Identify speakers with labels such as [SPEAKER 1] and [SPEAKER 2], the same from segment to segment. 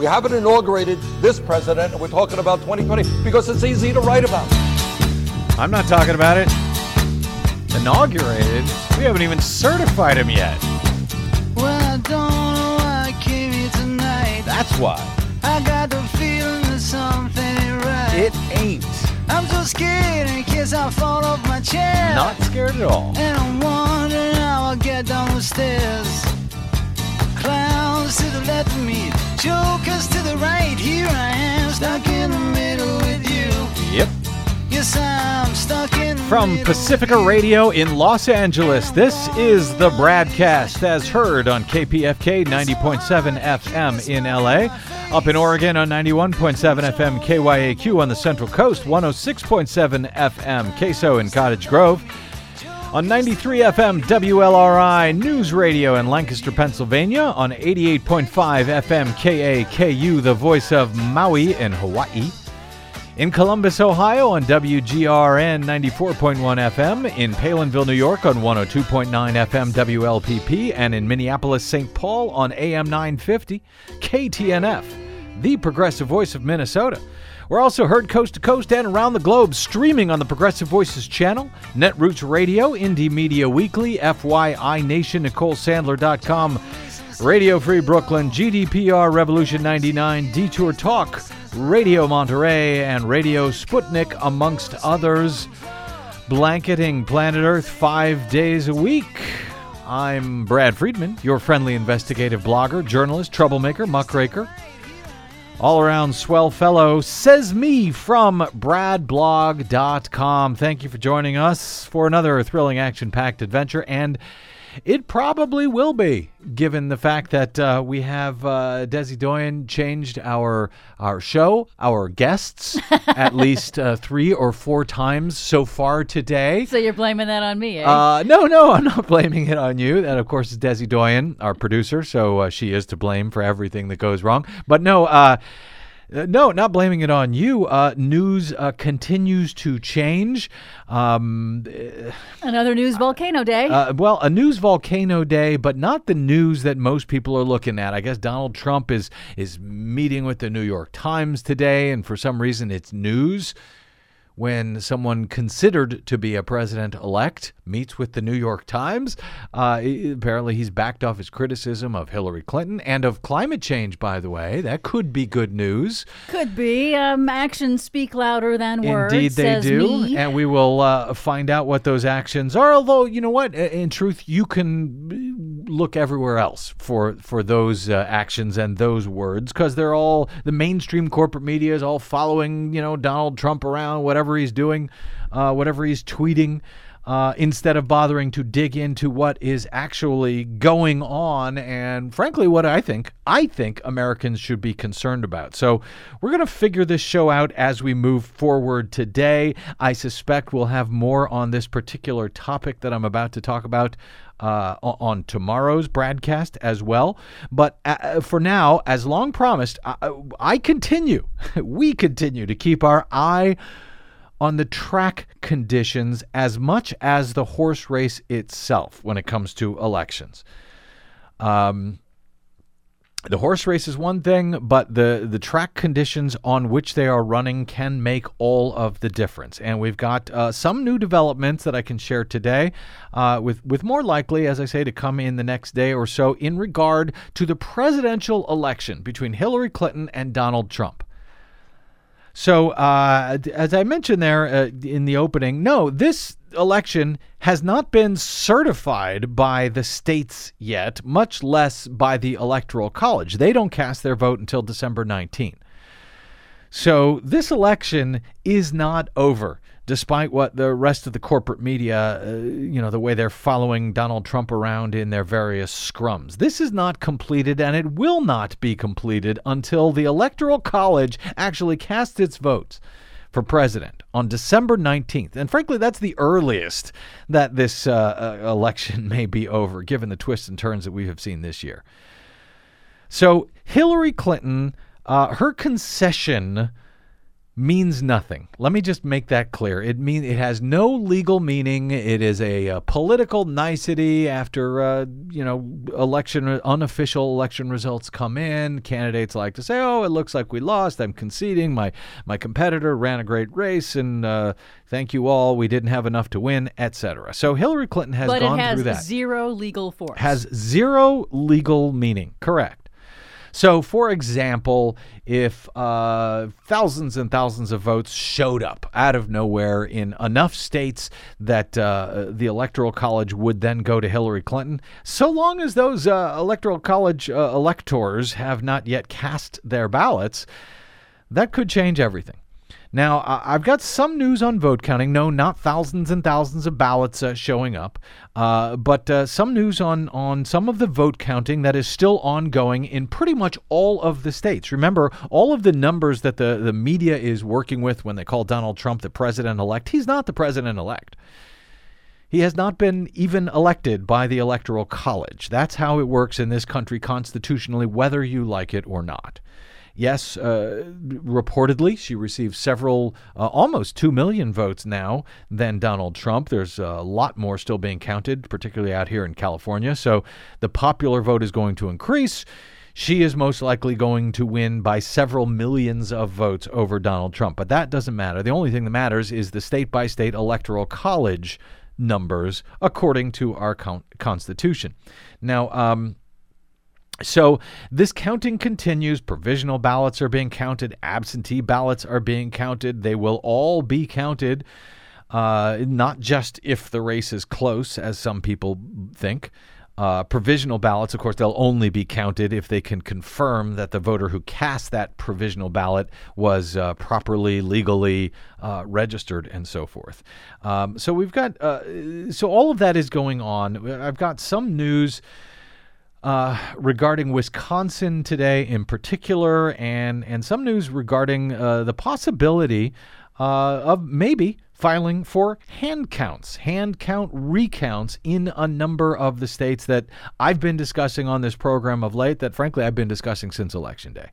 [SPEAKER 1] We haven't inaugurated this president, and we're talking about 2020 because it's easy to write about.
[SPEAKER 2] I'm not talking about it. Inaugurated? We haven't even certified him yet.
[SPEAKER 3] Well, I don't know why I came here tonight.
[SPEAKER 2] That's why.
[SPEAKER 3] I got the feeling that something ain't right.
[SPEAKER 2] It ain't.
[SPEAKER 3] I'm so scared in case I fall off my chair.
[SPEAKER 2] Not scared at all.
[SPEAKER 3] And I'm wondering how I'll get down the stairs. Clowns to the left of me, jokers to the right. Here I am, stuck in the middle with you.
[SPEAKER 2] Yep.
[SPEAKER 3] Yes, I'm stuck in the
[SPEAKER 2] From Pacifica. Radio in Los Angeles, this is the BradCast as heard on KPFK 90.7 FM in LA, up in Oregon on 91.7 FM KYAQ on the Central Coast, 106.7 FM Queso in Cottage Grove, on 93 FM WLRI News Radio in Lancaster, Pennsylvania, on 88.5 FM KAKU, the voice of Maui in Hawaii. In Columbus, Ohio on WGRN 94.1 FM, in Palenville, New York on 102.9 FM WLPP, and in Minneapolis, St. Paul on AM 950 KTNF, the progressive voice of Minnesota. We're also heard coast to coast and around the globe, streaming on the Progressive Voices channel, Netroots Radio, Indie Media Weekly, FYI Nation, NicoleSandler.com, Radio Free Brooklyn, GDPR Revolution 99, Detour Talk, Radio Monterey, and Radio Sputnik, amongst others. Blanketing planet Earth five days a week. I'm Brad Friedman, your friendly investigative blogger, journalist, troublemaker, muckraker, all around swell fellow, says me from bradblog.com. Thank you for joining us for another thrilling action packed adventure. And it probably will be, given the fact that uh, we have uh, Desi Doyen changed our our show, our guests, at least uh, three or four times so far today.
[SPEAKER 4] So you're blaming that on me, eh?
[SPEAKER 2] Uh, no, no, I'm not blaming it on you. That, of course, is Desi Doyen, our producer, so uh, she is to blame for everything that goes wrong. But no, uh, uh, no, not blaming it on you. Uh, news uh, continues to change. Um,
[SPEAKER 4] Another news volcano day.
[SPEAKER 2] uh, well, a news volcano day, but not the news that most people are looking at. I guess Donald Trump is is meeting with the New York Times today, and for some reason, it's news when someone considered to be a president elect meets with the New York Times. Uh, apparently, he's backed off his criticism of Hillary Clinton and of climate change, by the way. That could be good news.
[SPEAKER 4] Could be. Um, actions speak louder than words.
[SPEAKER 2] Indeed, they
[SPEAKER 4] says
[SPEAKER 2] do.
[SPEAKER 4] me.
[SPEAKER 2] And we will uh, find out what those actions are. Although, you know what? In truth, you can look everywhere else for, for those uh, actions and those words because they're all, the mainstream corporate media is all following, you know, Donald Trump around, whatever he's doing, uh, whatever he's tweeting. Uh, instead of bothering to dig into what is actually going on and frankly what i think i think americans should be concerned about so we're going to figure this show out as we move forward today i suspect we'll have more on this particular topic that i'm about to talk about uh, on tomorrow's broadcast as well. But uh, for now, as long promised, I, I continue, we continue to keep our eye on the track conditions as much as the horse race itself when it comes to elections. Um, the horse race is one thing, but the, the track conditions on which they are running can make all of the difference. And we've got uh, some new developments that I can share today, uh, with, with more likely, as I say, to come in the next day or so in regard to the presidential election between Hillary Clinton and Donald Trump. So, uh, as I mentioned there uh, in the opening, no, this election has not been certified by the states yet, much less by the Electoral College. They don't cast their vote until December 19. So, this election is not over, despite what the rest of the corporate media, uh, you know, the way they're following Donald Trump around in their various scrums. This is not completed, and it will not be completed until the Electoral College actually casts its votes for president on December 19th. And frankly, that's the earliest that this uh, uh, election may be over, given the twists and turns that we have seen this year. So, Hillary Clinton, uh, her concession means nothing. Let me just make that clear. It mean it has no legal meaning. It is a, a political nicety after uh, you know election unofficial election results come in. Candidates like to say, "Oh, it looks like we lost. I'm conceding. My my competitor ran a great race, and uh, thank you all. We didn't have enough to win, etc." So Hillary Clinton has
[SPEAKER 4] but
[SPEAKER 2] gone
[SPEAKER 4] it has
[SPEAKER 2] through that.
[SPEAKER 4] zero legal force.
[SPEAKER 2] has zero legal meaning. Correct. So, for example, if uh, thousands and thousands of votes showed up out of nowhere in enough states that uh, the Electoral College would then go to Hillary Clinton, so long as those uh, Electoral College uh, electors have not yet cast their ballots, that could change everything. Now, I've got some news on vote counting. No, not thousands and thousands of ballots uh, showing up, uh, but uh, some news on, on some of the vote counting that is still ongoing in pretty much all of the states. Remember, all of the numbers that the, the media is working with when they call Donald Trump the president elect, he's not the president elect. He has not been even elected by the Electoral College. That's how it works in this country constitutionally, whether you like it or not. Yes, uh, reportedly, she received several, uh, almost 2 million votes now than Donald Trump. There's a lot more still being counted, particularly out here in California. So the popular vote is going to increase. She is most likely going to win by several millions of votes over Donald Trump. But that doesn't matter. The only thing that matters is the state by state electoral college numbers according to our con- Constitution. Now, um, so this counting continues. Provisional ballots are being counted. Absentee ballots are being counted. They will all be counted, uh, not just if the race is close, as some people think. Uh, provisional ballots, of course, they'll only be counted if they can confirm that the voter who cast that provisional ballot was uh, properly, legally uh, registered, and so forth. Um, so we've got, uh, so all of that is going on. I've got some news uh, regarding Wisconsin today in particular, and and some news regarding uh, the possibility uh, of maybe filing for hand counts, hand count recounts in a number of the states that I've been discussing on this program of late. That frankly I've been discussing since election day.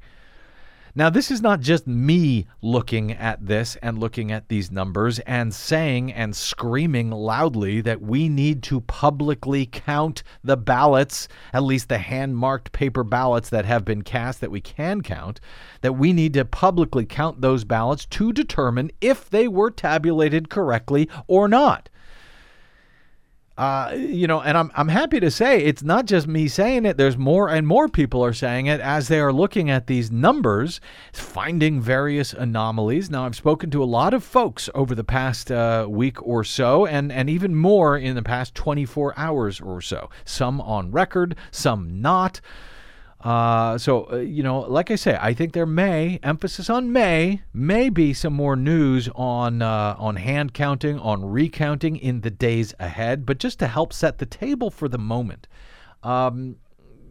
[SPEAKER 2] Now, this is not just me looking at this and looking at these numbers and saying and screaming loudly that we need to publicly count the ballots, at least the hand marked paper ballots that have been cast that we can count, that we need to publicly count those ballots to determine if they were tabulated correctly or not. Uh, you know, and I'm I'm happy to say it's not just me saying it. There's more and more people are saying it as they are looking at these numbers, finding various anomalies. Now, I've spoken to a lot of folks over the past uh, week or so, and and even more in the past 24 hours or so. Some on record, some not. Uh, so, uh, you know, like I say, I think there may, emphasis on may, may be some more news on, uh, on hand counting, on recounting in the days ahead. But just to help set the table for the moment, um,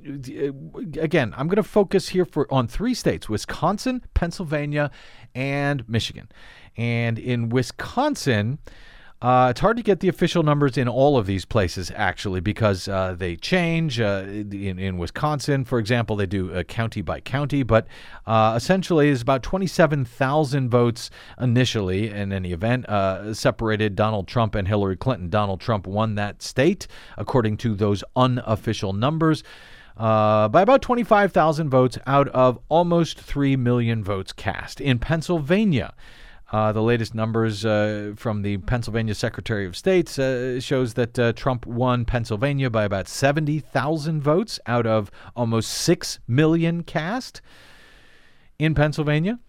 [SPEAKER 2] again, I'm going to focus here for on three states: Wisconsin, Pennsylvania, and Michigan. And in Wisconsin, uh, it's hard to get the official numbers in all of these places, actually, because uh, they change. Uh, in, in Wisconsin, for example, they do county by county, but uh, essentially, it's about 27,000 votes initially in any event uh, separated Donald Trump and Hillary Clinton. Donald Trump won that state, according to those unofficial numbers. Uh, by about 25,000 votes out of almost 3 million votes cast. In Pennsylvania, uh, the latest numbers uh, from the Pennsylvania Secretary of State uh, shows that uh, Trump won Pennsylvania by about 70,000 votes out of almost 6 million cast in Pennsylvania.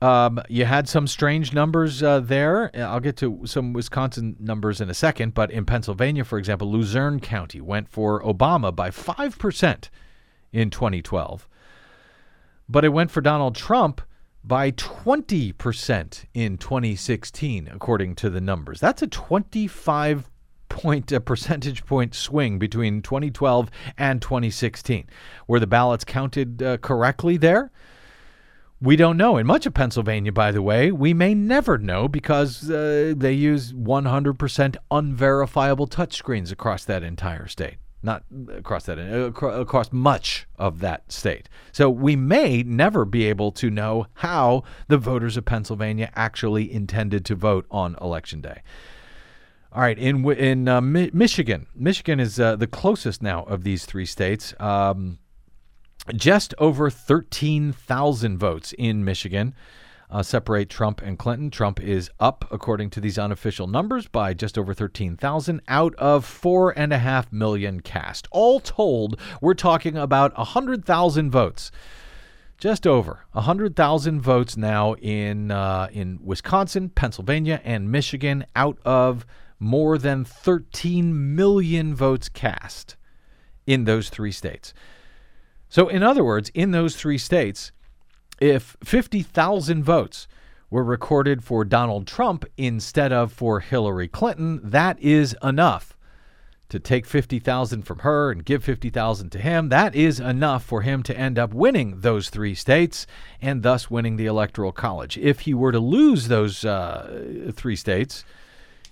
[SPEAKER 2] Um, you had some strange numbers uh, there. I'll get to some Wisconsin numbers in a second, but in Pennsylvania, for example, Luzerne County went for Obama by 5% in 2012. But it went for Donald Trump by 20% in 2016, according to the numbers. That's a 25 point a percentage point swing between 2012 and 2016. Were the ballots counted uh, correctly there? We don't know. In much of Pennsylvania, by the way, we may never know because uh, they use 100% unverifiable touchscreens across that entire state. Not across that, across much of that state. So we may never be able to know how the voters of Pennsylvania actually intended to vote on election day. All right, in in uh, Mi- Michigan, Michigan is uh, the closest now of these three states. Um, just over 13,000 votes in Michigan uh, separate Trump and Clinton. Trump is up, according to these unofficial numbers, by just over 13,000 out of four and a half million cast. All told, we're talking about 100,000 votes. Just over 100,000 votes now in uh, in Wisconsin, Pennsylvania, and Michigan out of more than 13 million votes cast in those three states. So, in other words, in those three states, if 50,000 votes were recorded for Donald Trump instead of for Hillary Clinton, that is enough to take 50,000 from her and give 50,000 to him. That is enough for him to end up winning those three states and thus winning the Electoral College. If he were to lose those uh, three states,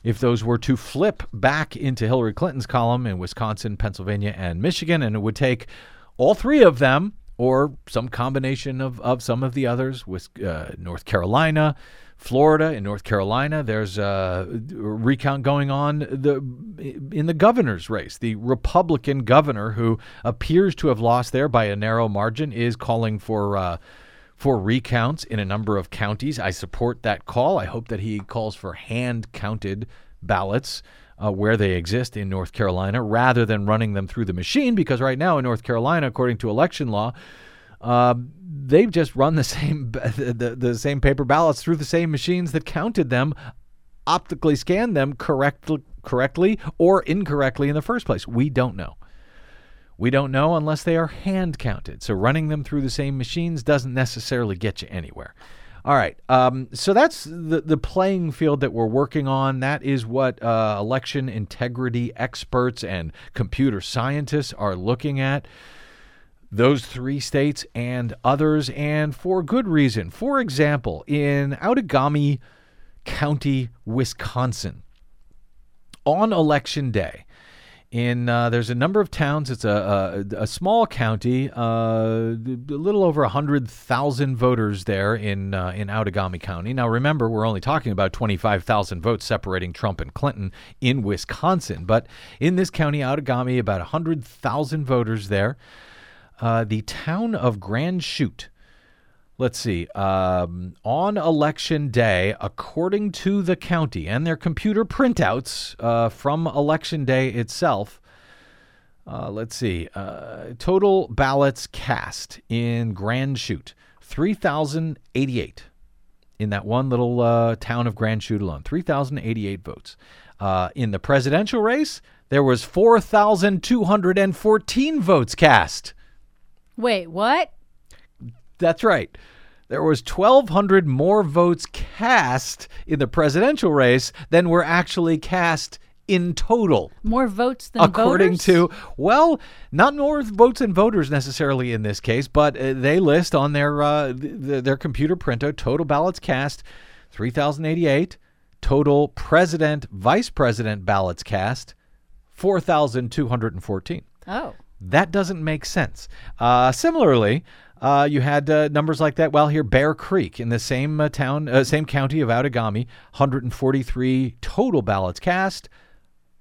[SPEAKER 2] if those were to flip back into Hillary Clinton's column in Wisconsin, Pennsylvania, and Michigan, and it would take all three of them or some combination of, of some of the others with uh, North Carolina, Florida, and North Carolina. There's a recount going on the in the governor's race. The Republican governor, who appears to have lost there by a narrow margin, is calling for. Uh, for recounts in a number of counties. I support that call. I hope that he calls for hand counted ballots uh, where they exist in North Carolina rather than running them through the machine because right now in North Carolina, according to election law, uh, they've just run the same the, the, the same paper ballots through the same machines that counted them, optically scanned them correctly correctly or incorrectly in the first place. We don't know. We don't know unless they are hand counted. So running them through the same machines doesn't necessarily get you anywhere. All right. Um, so that's the, the playing field that we're working on. That is what uh, election integrity experts and computer scientists are looking at. Those three states and others, and for good reason. For example, in Outagamie County, Wisconsin, on election day, in uh, there's a number of towns. It's a a, a small county, uh, a little over hundred thousand voters there in uh, in Outagamie County. Now remember, we're only talking about twenty five thousand votes separating Trump and Clinton in Wisconsin, but in this county, Outagamie, about hundred thousand voters there. Uh, the town of Grand Chute. Let's see. Um, on election day, according to the county and their computer printouts uh, from election day itself, uh, let's see. Uh, total ballots cast in Grand Chute 3,088 in that one little uh, town of Grand Chute alone. 3,088 votes. Uh, in the presidential race, there was 4,214 votes cast.
[SPEAKER 4] Wait, what?
[SPEAKER 2] That's right. There was 1,200 more votes cast in the presidential race than were actually cast in total.
[SPEAKER 4] More votes than
[SPEAKER 2] According
[SPEAKER 4] voters?
[SPEAKER 2] to, well, not more votes than voters necessarily in this case, but uh, they list on their uh, th- their computer printout total ballots cast 3,088, total president, vice president ballots cast 4,214.
[SPEAKER 4] Oh.
[SPEAKER 2] That doesn't make sense. Uh, similarly, uh, you had uh, numbers like that. Well, here, Bear Creek in the same uh, town, uh, same county of Outagamie, 143 total ballots cast,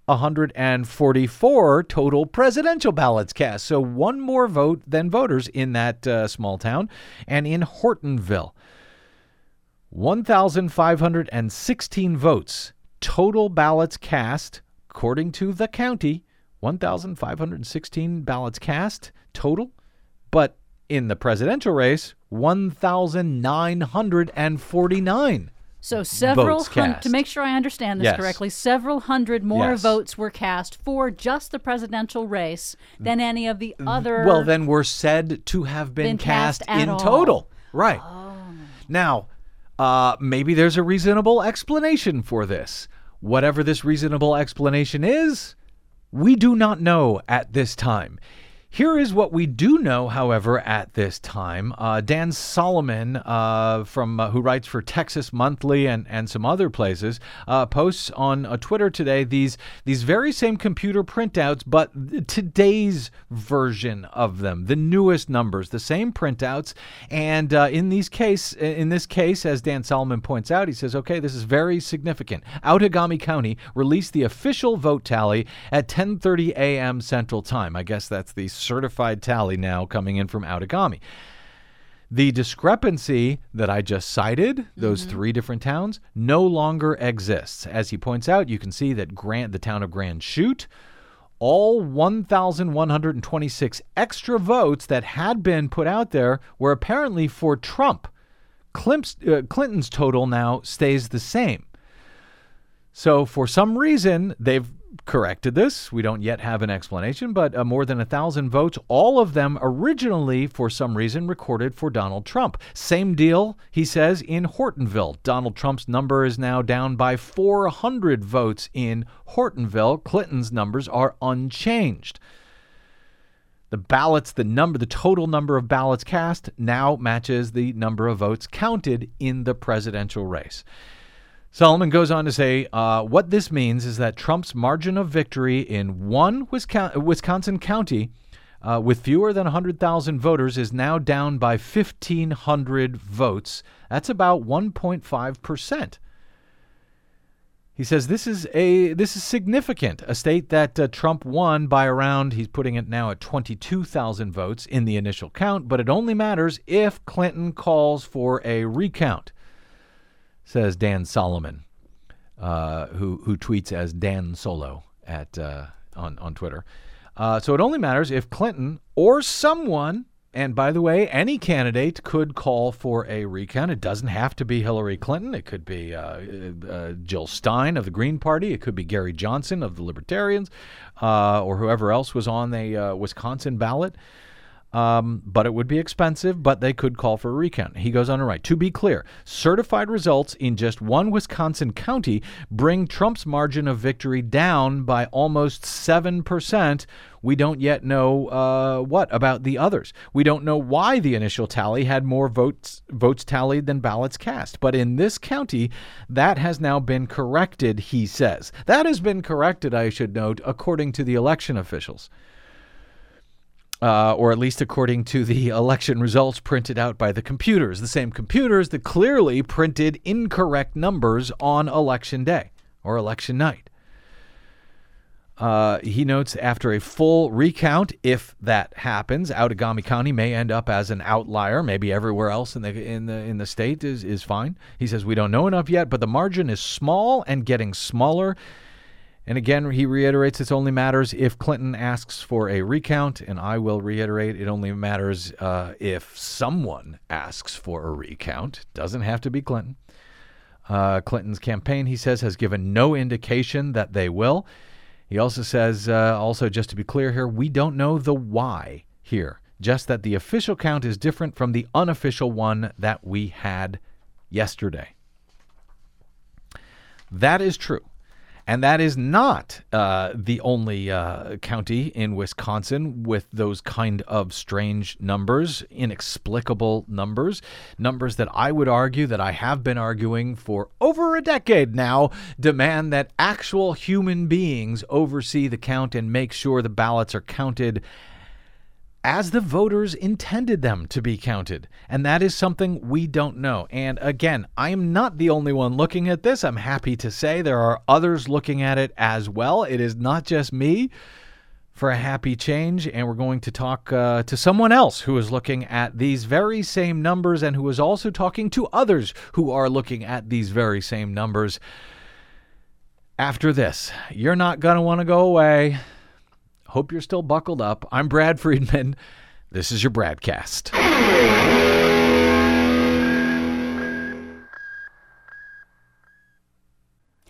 [SPEAKER 2] 144 total presidential ballots cast. So one more vote than voters in that uh, small town. And in Hortonville, 1,516 votes total ballots cast, according to the county. 1,516 ballots cast total, but in the presidential race, 1,949.
[SPEAKER 4] So several hun-
[SPEAKER 2] cast.
[SPEAKER 4] to make sure I understand this
[SPEAKER 2] Yes.
[SPEAKER 4] correctly, several hundred more
[SPEAKER 2] Yes.
[SPEAKER 4] votes were cast for just the presidential race than any of the other.
[SPEAKER 2] Well, then were said to have been,
[SPEAKER 4] Been cast at
[SPEAKER 2] in
[SPEAKER 4] all.
[SPEAKER 2] total. Right. Now, uh, maybe there's a reasonable explanation for this. Whatever this reasonable explanation is, we do not know at this time. Here is what we do know, however, at this time. Uh, Dan Solomon, uh, from uh, who writes for Texas Monthly and, and some other places, uh, posts on uh, Twitter today these these very same computer printouts, but today's version of them, the newest numbers, the same printouts. And uh, in these case, in this case, as Dan Solomon points out, he says, "Okay, this is very significant. Outagamie County released the official vote tally at 10:30 a.m. Central Time. I guess that's the certified tally now coming in from Outagamie. The discrepancy that I just cited, those
[SPEAKER 4] Mm-hmm.
[SPEAKER 2] three different towns, no longer exists. As he points out, you can see that Grant, the town of Grand Chute, all 1,126 extra votes that had been put out there were apparently for Trump. Uh, Clinton's total now stays the same. So, for some reason, they've corrected this. We don't yet have an explanation, but uh, more than a thousand votes, all of them originally, for some reason, recorded for Donald Trump. Same deal, he says, in Hortonville. Donald Trump's number is now down by 400 votes in Hortonville. Clinton's numbers are unchanged. The ballots, the number, the total number of ballots cast now matches the number of votes counted in the presidential race. Solomon goes on to say, uh, what this means is that Trump's margin of victory in one Wisconsin, county uh, with fewer than 100,000 voters is now down by 1,500 votes. That's about 1.5%. He says this is a this is significant. A state that uh, Trump won by around he's putting it now at 22,000 votes in the initial count, but it only matters if Clinton calls for a recount says Dan Solomon, uh, who who tweets as Dan Solo at uh, on on Twitter. Uh, so it only matters if Clinton or someone, and by the way, any candidate could call for a recount. It doesn't have to be Hillary Clinton. It could be uh, uh, Jill Stein of the Green Party. It could be Gary Johnson of the Libertarians, uh, or whoever else was on the Wisconsin ballot. Um, but it would be expensive, but they could call for a recount. He goes on to write To be clear, certified results in just one Wisconsin county bring Trump's margin of victory down by almost 7%. We don't yet know uh, what about the others. We don't know why the initial tally had more votes votes tallied than ballots cast. But in this county, that has now been corrected, he says. That has been corrected, I should note, according to the election officials uh, or at least according to the election results printed out by the computers, the same computers that clearly printed incorrect numbers on election day or election night. Uh, he notes after a full recount, if that happens, Outagamie County may end up as an outlier. Maybe everywhere else in the in the in the state is is fine. He says we don't know enough yet, but the margin is small and getting smaller. And again, he reiterates it only matters if Clinton asks for a recount, and I will reiterate it only matters uh, if someone asks for a recount. Doesn't have to be Clinton. Uh, Clinton's campaign, he says, has given no indication that they will. He also says, uh, also just to be clear here, we don't know the why here, just that the official count is different from the unofficial one that we had yesterday. That is true. And that is not uh, the only uh, county in Wisconsin with those kind of strange numbers, inexplicable numbers, numbers that I would argue that I have been arguing for over a decade now demand that actual human beings oversee the count and make sure the ballots are counted as the voters intended them to be counted. And that is something we don't know. And again, I am not the only one looking at this. I'm happy to say there are others looking at it as well. It is not just me for a happy change. And we're going to talk uh, to someone else who is looking at these very same numbers and who is also talking to others who are looking at these very same numbers. After this, you're not going to want to go away. Hope you're still buckled up. I'm Brad Friedman. This is your Bradcast.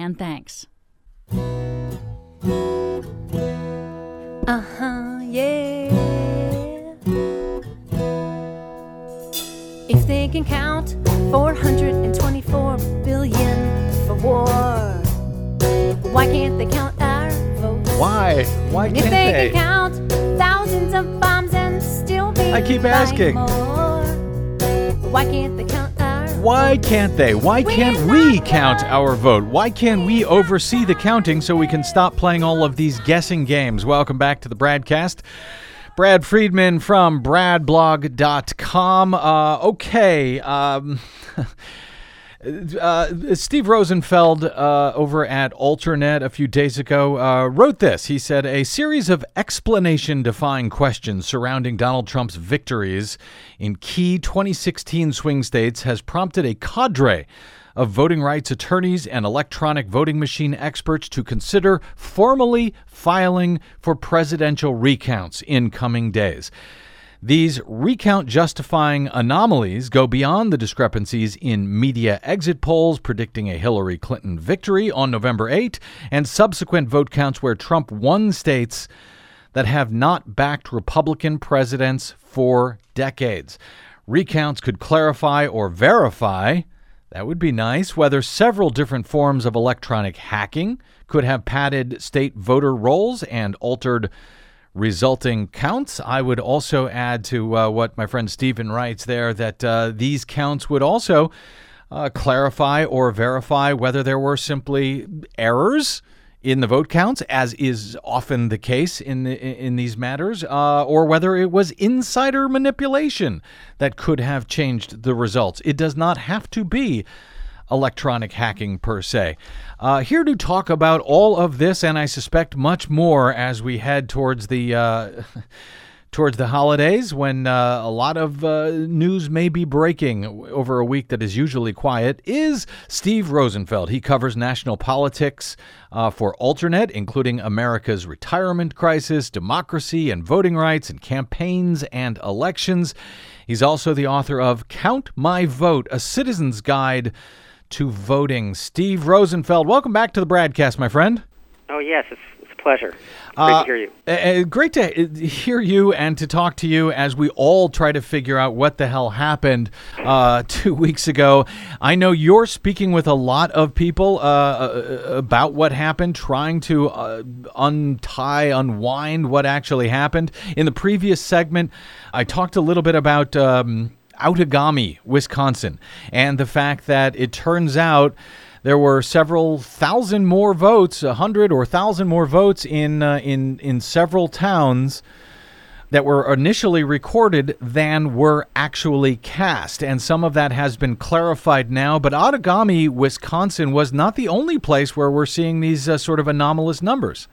[SPEAKER 4] and thanks.
[SPEAKER 5] Uh huh, yeah. If they can count 424 billion for war, why can't they count our votes?
[SPEAKER 2] Why? Why can't
[SPEAKER 5] they,
[SPEAKER 2] they?
[SPEAKER 5] can count thousands of bombs and still be
[SPEAKER 2] I keep asking.
[SPEAKER 5] more, why can't they count our
[SPEAKER 2] Why can't they? Why can't we count our vote? Why can't we oversee the counting so we can stop playing all of these guessing games? Welcome back to the BradCast. Brad Friedman from bradblog.com. Uh, okay. Um, uh, Steve Rosenfeld uh, over at Alternet a few days ago uh, wrote this. He said, A series of explanation defying questions surrounding Donald Trump's victories in key 2016 swing states has prompted a cadre of voting rights attorneys and electronic voting machine experts to consider formally filing for presidential recounts in coming days. These recount justifying anomalies go beyond the discrepancies in media exit polls predicting a Hillary Clinton victory on November 8 and subsequent vote counts where Trump won states that have not backed Republican presidents for decades. Recounts could clarify or verify that would be nice. Whether several different forms of electronic hacking could have padded state voter rolls and altered resulting counts. I would also add to uh, what my friend Steven writes there that uh, these counts would also uh, clarify or verify whether there were simply errors in the vote counts, as is often the case in the, in these matters, uh, or whether it was insider manipulation that could have changed the results. It does not have to be electronic hacking per se. Uh, here to talk about all of this, and I suspect much more as we head towards the. Uh, towards the holidays when uh, a lot of uh, news may be breaking over a week that is usually quiet, is Steve Rosenfeld. He covers national politics uh, for Alternet, including America's retirement crisis, democracy and voting rights, and campaigns and elections. He's also the author of Count My Vote, a citizen's guide to voting. Steve Rosenfeld, welcome back to the BradCast, my friend.
[SPEAKER 6] Oh yes, it's, it's a pleasure. Great
[SPEAKER 2] Uh,
[SPEAKER 6] to hear you.
[SPEAKER 2] Uh, uh, great to uh, hear you and to talk to you as we all try to figure out what the hell happened uh, two weeks ago. I know you're speaking with a lot of people uh, uh, about what happened, trying to uh, untie, unwind what actually happened. In the previous segment, I talked a little bit about. Um, Outagamie, Wisconsin, and the fact that it turns out there were several thousand more votes, a hundred or thousand more votes in uh, in in several towns that were initially recorded than were actually cast, and some of that has been clarified now. But Outagamie, Wisconsin, was not the only place where we're seeing these uh, sort of anomalous numbers.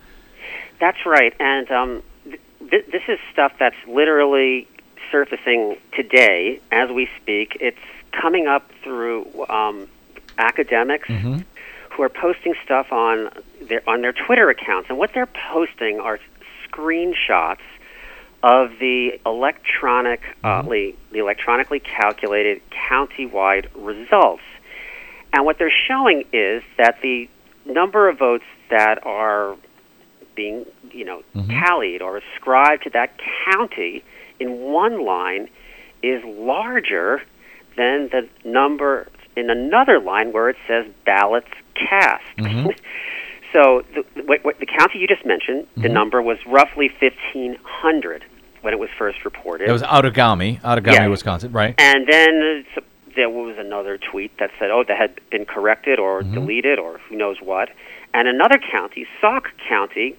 [SPEAKER 6] That's right, and um, th- this is stuff that's literally surfacing today as we speak. It's coming up through um, academics mm-hmm. who are posting stuff on their on their Twitter accounts, and what they're posting are screenshots of the electronically uh, mm-hmm. the electronically calculated countywide results. And what they're showing is that the number of votes that are being, you know, mm-hmm. tallied or ascribed to that county in one line is larger than the number in another line where it says ballots cast. so the, what, what, the county you just mentioned, the number was roughly 1,500 when it was first reported.
[SPEAKER 2] It was Outagamie, Outagamie,
[SPEAKER 6] Yeah.
[SPEAKER 2] Wisconsin, right?
[SPEAKER 6] And then uh, there was another tweet that said, "Oh, that had been corrected or
[SPEAKER 2] Mm-hmm.
[SPEAKER 6] deleted or who knows what." And another county, Sauk County,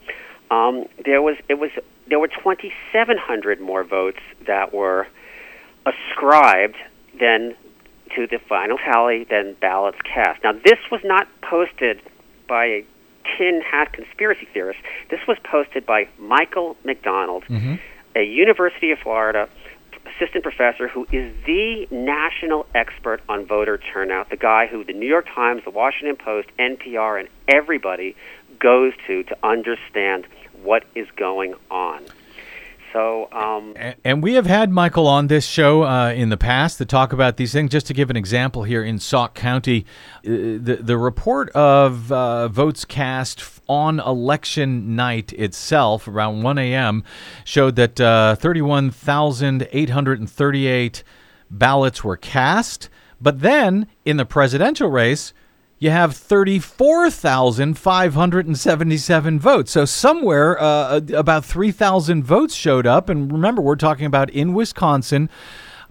[SPEAKER 6] um, there was it was there were 2,700 more votes that were ascribed than to the final tally, than ballots cast. Now, this was not posted by a tin hat conspiracy theorist. This was posted by Michael McDonald, mm-hmm. a University of Florida assistant professor who is the national expert on voter turnout, the guy who the New York Times, the Washington Post, NPR, and everybody goes to to understand what is going on. So, um,
[SPEAKER 2] A- And we have had Michael on this show uh, in the past to talk about these things. Just to give an example here in Sauk County, uh, the the report of uh, votes cast on election night itself, around 1 a.m., showed that uh, 31,838 ballots were cast. But then in the presidential race, you have 34,577 votes. So somewhere uh, about 3,000 votes showed up. And remember, we're talking about in Wisconsin.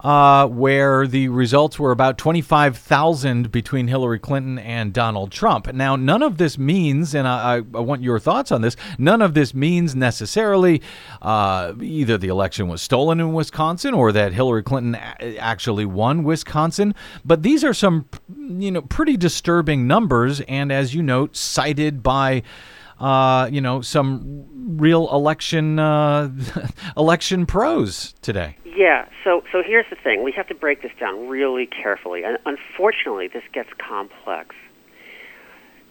[SPEAKER 2] Uh, where the results were about 25,000 between Hillary Clinton and Donald Trump. Now, none of this means, and I, I want your thoughts on this, none of this means necessarily uh, either the election was stolen in Wisconsin or that Hillary Clinton a- actually won Wisconsin. But these are some, you know, pretty disturbing numbers, and as you note, cited by uh, you know, some real election uh, election pros today.
[SPEAKER 6] Yeah, so so here's the thing. We have to break this down really carefully. And unfortunately, this gets complex.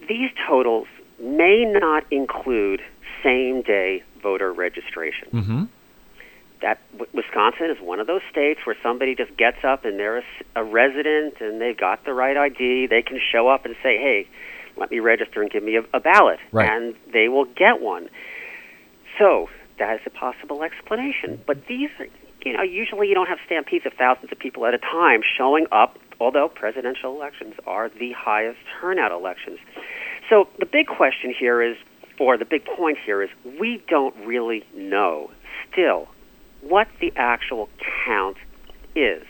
[SPEAKER 6] These totals may not include same-day voter registration.
[SPEAKER 2] Mm-hmm.
[SPEAKER 6] That W- Wisconsin is one of those states where somebody just gets up and they're a resident and they've got the right ID. They can show up and say, "Hey, let me register and give me a, a ballot,"
[SPEAKER 2] Right.
[SPEAKER 6] and they will get one. So that is a possible explanation. But these, are, you know, usually you don't have stampedes of thousands of people at a time showing up. Although presidential elections are the highest turnout elections, so the big question here is, or the big point here is, we don't really know still what the actual count is,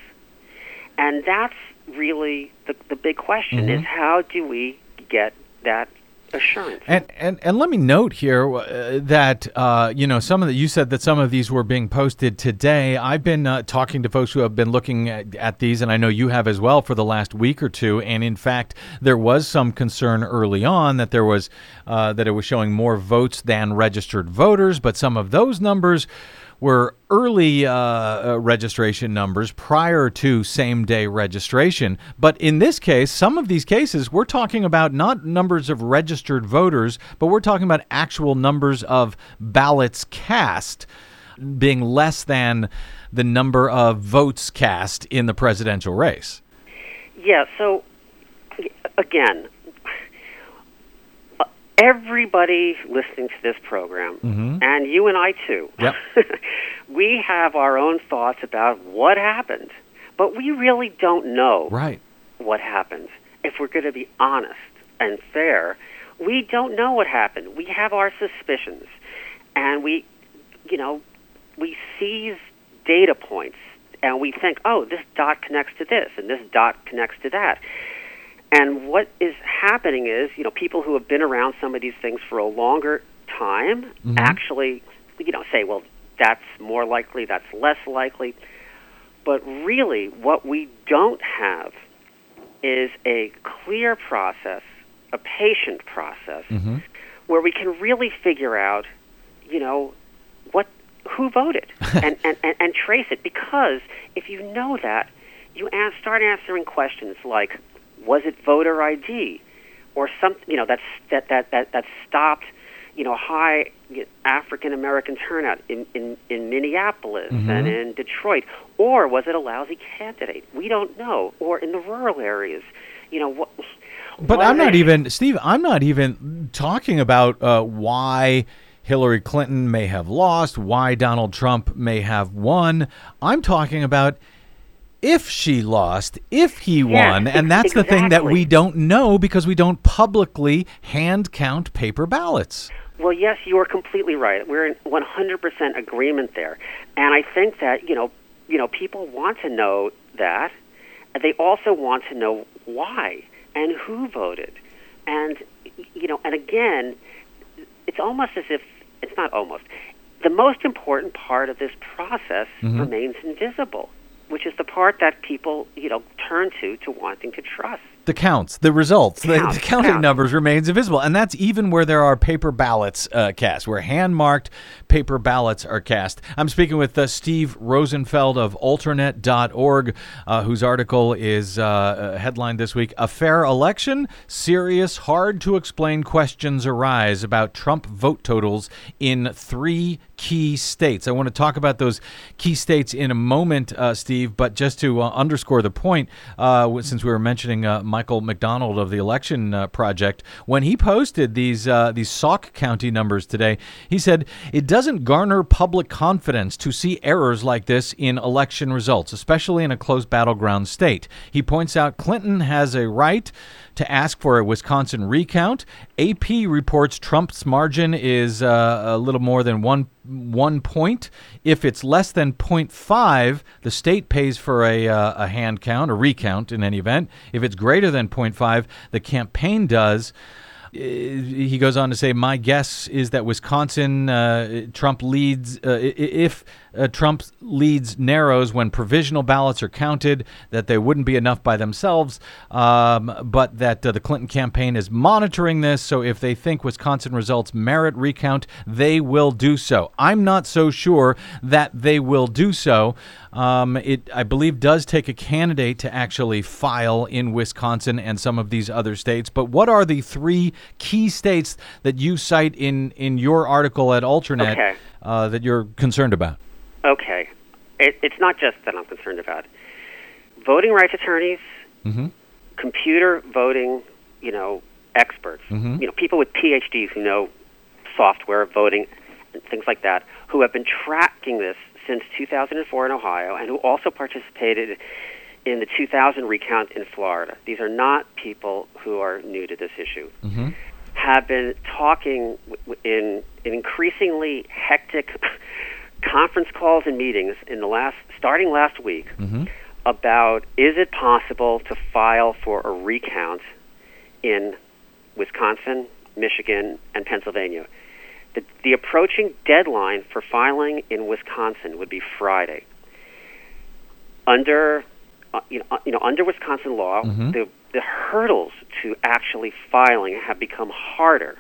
[SPEAKER 6] and that's really the the big question: mm-hmm. is how do we get that assurance?
[SPEAKER 2] And, and and let me note here uh, that uh, you know some of the you said that some of these were being posted today. I've been uh, talking to folks who have been looking at, at these, and I know you have as well for the last week or two. And in fact, there was some concern early on that there was uh, that it was showing more votes than registered voters, but some of those numbers were early uh, uh, registration numbers prior to same day registration. But in this case, some of these cases, we're talking about not numbers of registered voters, but we're talking about actual numbers of ballots cast being less than the number of votes cast in the presidential race.
[SPEAKER 6] Yeah, so again, everybody listening to this program, mm-hmm. and you and I too,
[SPEAKER 2] Yep.
[SPEAKER 6] we have our own thoughts about what happened, but we really don't know
[SPEAKER 2] Right.
[SPEAKER 6] what happened. If we're going to be honest and fair, we don't know what happened. We have our suspicions, and we, you know, we seize data points, and we think, oh, this dot connects to this, and this dot connects to that. And what is happening is, you know, people who have been around some of these things for a longer time mm-hmm. actually, you know, say, well, that's more likely, that's less likely. But really, what we don't have is a clear process, a patient process, mm-hmm. where we can really figure out, you know, what who voted and, and, and, and trace it. Because if you know that, you ask, start answering questions like, was it voter ID, or something, you know, that's that that that that stopped, you know, high African American turnout in, in in Minneapolis and in Detroit, or was it a lousy candidate? We don't know. Or in the rural areas, you know what.
[SPEAKER 2] But I'm not even, Steve, I'm not even talking about uh, why Hillary Clinton may have lost, why Donald Trump may have won. I'm talking about if she lost, if he won. And that's the thing that we don't know because we don't publicly hand count paper ballots.
[SPEAKER 6] Well, yes, you are completely right. We're in 100% agreement there, and I think that you know, you know, people want to know that. and They also want to know why and who voted, and you know, and again, it's almost as if it's not almost. The most important part of this process mm-hmm. remains invisible. Which is the part that people, you know, turn to to wanting to trust.
[SPEAKER 2] the counts, the results, the,
[SPEAKER 6] Counts,
[SPEAKER 2] the counting
[SPEAKER 6] counts.
[SPEAKER 2] numbers remains invisible, and that's even where there are paper ballots uh, cast, where hand marked paper ballots are cast. I'm speaking with uh, Steve Rosenfeld of Alternet.org, uh, whose article is uh, uh, headlined this week: "A fair election? Serious, hard to explain questions arise about Trump vote totals in three key states." I want to talk about those key states in a moment, uh, Steve, but just to uh, underscore the point, uh, since we were mentioning uh, Michael McDonald of the Election uh, Project, when he posted these uh, these Sauk County numbers today, he said it doesn't garner public confidence to see errors like this in election results, especially in a close battleground state. He points out Clinton has a right to ask for a Wisconsin recount. AP reports Trump's margin is a little more than one one point. If it's less than 0.5, the state pays for a, uh, a hand count, a recount in any event. If it's greater than 0.5, the campaign does. Uh, He goes on to say, "My guess is that Wisconsin, uh, Trump leads. Uh, if uh, leads narrows when provisional ballots are counted, that they wouldn't be enough by themselves, um, but that uh, the Clinton campaign is monitoring this. So if they think Wisconsin results merit recount, they will do so. I'm not so sure that they will do so. Um, it, I believe, does take a candidate to actually file in Wisconsin and some of these other states. But what are the three key states that you cite in in your article at Alternet
[SPEAKER 6] Okay.
[SPEAKER 2] uh, that you're concerned about?
[SPEAKER 6] Okay, it, it's not just that I'm concerned about. Voting rights attorneys,
[SPEAKER 2] Mhm.
[SPEAKER 6] computer voting, you know, experts,
[SPEAKER 2] Mhm.
[SPEAKER 6] you know, people with PhDs who know software voting and things like that, who have been tracking this since 2004 in Ohio, and who also participated in the 2000 recount in Florida. These are not people who are new to this issue.
[SPEAKER 2] Mhm.
[SPEAKER 6] Have been talking in, in increasingly hectic conference calls and meetings in the last starting last week
[SPEAKER 2] Mhm.
[SPEAKER 6] about is it possible to file for a recount in Wisconsin, Michigan, and Pennsylvania. The, the approaching deadline for filing in Wisconsin would be Friday. Under uh, you know, uh, you know, under Wisconsin law,
[SPEAKER 2] Mhm.
[SPEAKER 6] the the hurdles to actually filing have become harder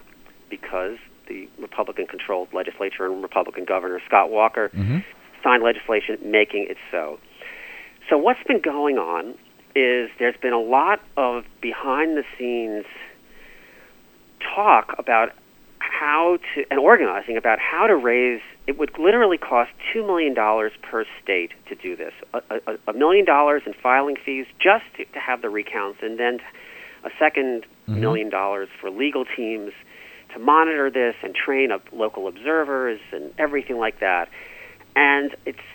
[SPEAKER 6] because the Republican-controlled legislature and Republican Governor Scott Walker
[SPEAKER 2] Mhm.
[SPEAKER 6] signed legislation making it so. So what's been going on is there's been a lot of behind the scenes talk about how to and organizing about how to raise it would literally cost two million dollars per state to do this a, a, a million dollars in filing fees just to, to have the recounts and then a 2nd
[SPEAKER 2] Mhm.
[SPEAKER 6] million dollars for legal teams to monitor this and train up local observers and everything like that and it's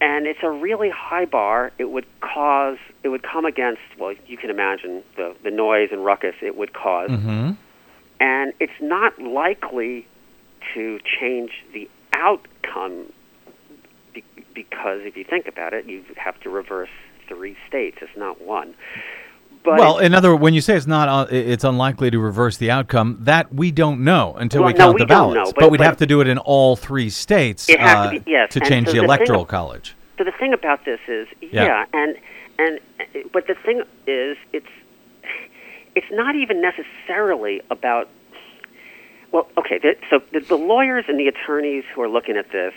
[SPEAKER 6] and it's a really high bar it would cause it would come against well you can imagine the the noise and ruckus it would cause
[SPEAKER 2] Mhm.
[SPEAKER 6] And it's not likely to change the outcome be- because if you think about it, you have to reverse three states. It's not one. But
[SPEAKER 2] well, in other words, when you say it's not, uh, it's unlikely to reverse the outcome. That we don't know until
[SPEAKER 6] Well,
[SPEAKER 2] we
[SPEAKER 6] no,
[SPEAKER 2] count
[SPEAKER 6] we
[SPEAKER 2] the ballots.
[SPEAKER 6] know, but-
[SPEAKER 2] we'd
[SPEAKER 6] but-
[SPEAKER 2] have to do it in all three states
[SPEAKER 6] has to
[SPEAKER 2] uh,
[SPEAKER 6] be- yes,
[SPEAKER 2] to change
[SPEAKER 6] so
[SPEAKER 2] the
[SPEAKER 6] the
[SPEAKER 2] electoral college.
[SPEAKER 6] So the thing about this is,
[SPEAKER 2] Yeah.
[SPEAKER 6] yeah, and and but the thing is, it's it's not even necessarily about. Well, okay, so the, the lawyers and the attorneys who are looking at this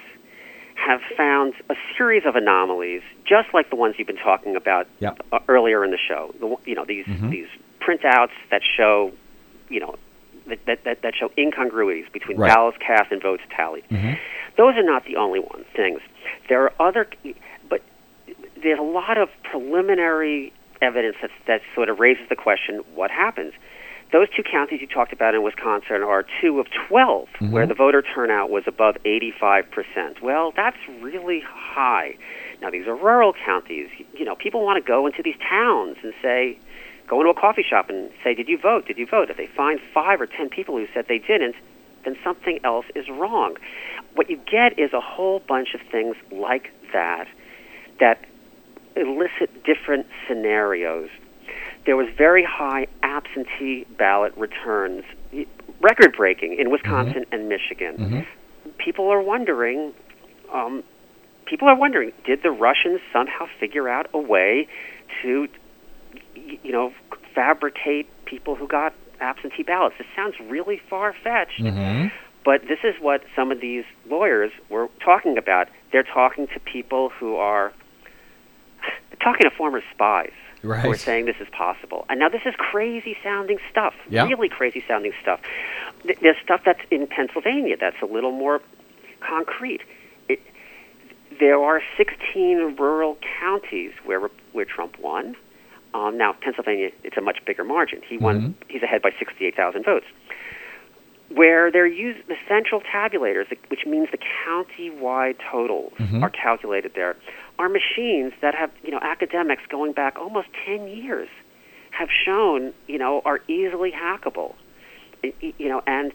[SPEAKER 6] have found a series of anomalies, just like the ones you've been talking about
[SPEAKER 2] Yep.
[SPEAKER 6] uh, earlier in the show. The, you know, these
[SPEAKER 2] Mhm.
[SPEAKER 6] these printouts that show, you know, that that, that, show incongruities between
[SPEAKER 2] Right.
[SPEAKER 6] ballots cast and votes tallied.
[SPEAKER 2] Mhm.
[SPEAKER 6] Those are not the only ones things. There are other, but there's a lot of preliminary evidence that that sort of raises the question: what happens? Those two counties you talked about in Wisconsin are two of 12
[SPEAKER 2] Mhm.
[SPEAKER 6] where the voter turnout was above 85%. Well, that's really high. Now, these are rural counties. You know, people want to go into these towns and say, go into a coffee shop and say, did you vote? Did you vote? If they find five or ten people who said they didn't, then something else is wrong. What you get is a whole bunch of things like that that elicit different scenarios. There was very high absentee ballot returns, record breaking in Wisconsin and Michigan.
[SPEAKER 2] Mhm.
[SPEAKER 6] People are wondering, um, people are wondering: Did the Russians somehow figure out a way to, you know, fabricate people who got absentee ballots? This sounds really far fetched. But this is what some of these lawyers were talking about. They're talking to people who they're talking to former spies who are saying this is possible. And now this is crazy sounding stuff.
[SPEAKER 2] Yeah.
[SPEAKER 6] Really crazy sounding stuff. Th- There's stuff that's in Pennsylvania that's a little more concrete. It, there are 16 rural counties where where Trump won. Um, now Pennsylvania, it's a much bigger margin. He won. He's ahead by 68,000 votes where they're used the central tabulators, which means the county-wide totals are calculated there, are machines that have you know academics going back almost ten years have shown you know are easily hackable, you know, and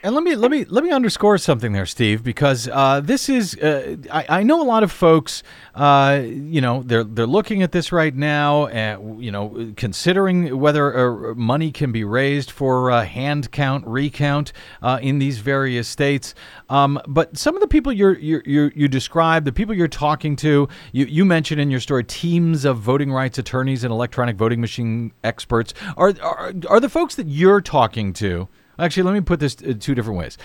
[SPEAKER 2] And let me let me let me underscore something there, Steve, because uh, this is uh, I, I know a lot of folks. Uh, you know, they're they're looking at this right now, and you know, considering whether uh, money can be raised for uh, hand count recount uh, in these various states. Um, but some of the people you're, you you describe, the people you're talking to, you you mentioned in your story, teams of voting rights attorneys and electronic voting machine experts are are, are the folks that you're talking to. Actually, let me put this uh, two different ways.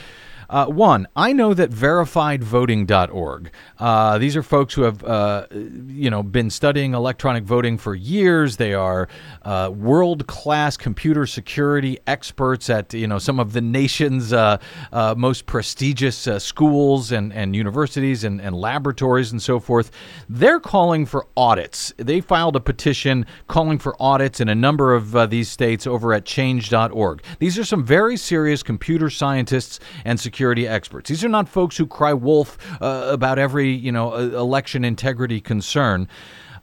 [SPEAKER 2] Uh, one, I know that verifiedvoting.org. Uh, these are folks who have, uh, you know, been studying electronic voting for years. They are uh, world-class computer security experts at, you know, some of the nation's uh, uh, most prestigious schools and, and universities and, and laboratories and so forth. They're calling for audits. They filed a petition calling for audits in a number of these states over at change.org. These are some very serious computer scientists and security experts. These are not folks who cry wolf uh, about every, you know, election integrity concern.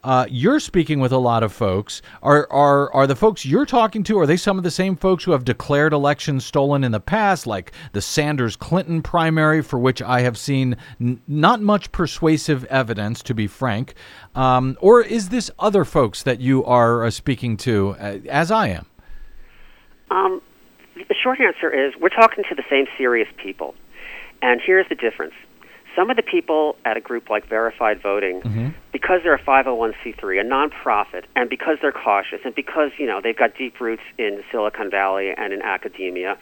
[SPEAKER 2] Uh, you're speaking with a lot of folks. Are, are are the folks you're talking to? Are they some of the same folks who have declared elections stolen in the past, like the Sanders Clinton primary, for which I have seen n- not much persuasive evidence, to be frank? Um, or is this other folks that you are uh, speaking to, uh, as I am?
[SPEAKER 6] Um, the short answer is we're talking to the same serious people. And here's the difference. Some of the people at a group like Verified Voting, mm-hmm. because they're a 501c3, a nonprofit, and because they're cautious, and because you know they've got deep roots in Silicon Valley and in academia,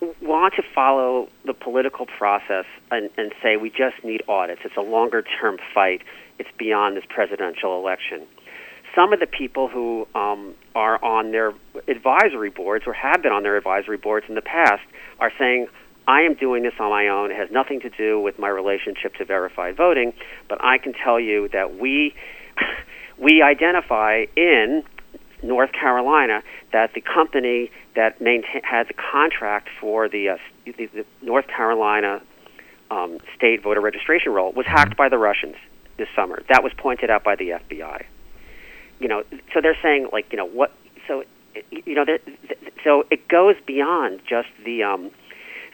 [SPEAKER 6] w- want to follow the political process and, and say we just need audits. It's a longer-term fight. It's beyond this presidential election some of the people who um, are on their advisory boards or have been on their advisory boards in the past are saying, I am doing this on my own. It has nothing to do with my relationship to verified voting, but I can tell you that we we identify in North Carolina that the company that maintain, had the contract for the, uh, the, the North Carolina um, state voter registration roll was hacked by the Russians this summer. That was pointed out by the FBI you know so they're saying like you know what so you know so it goes beyond just the um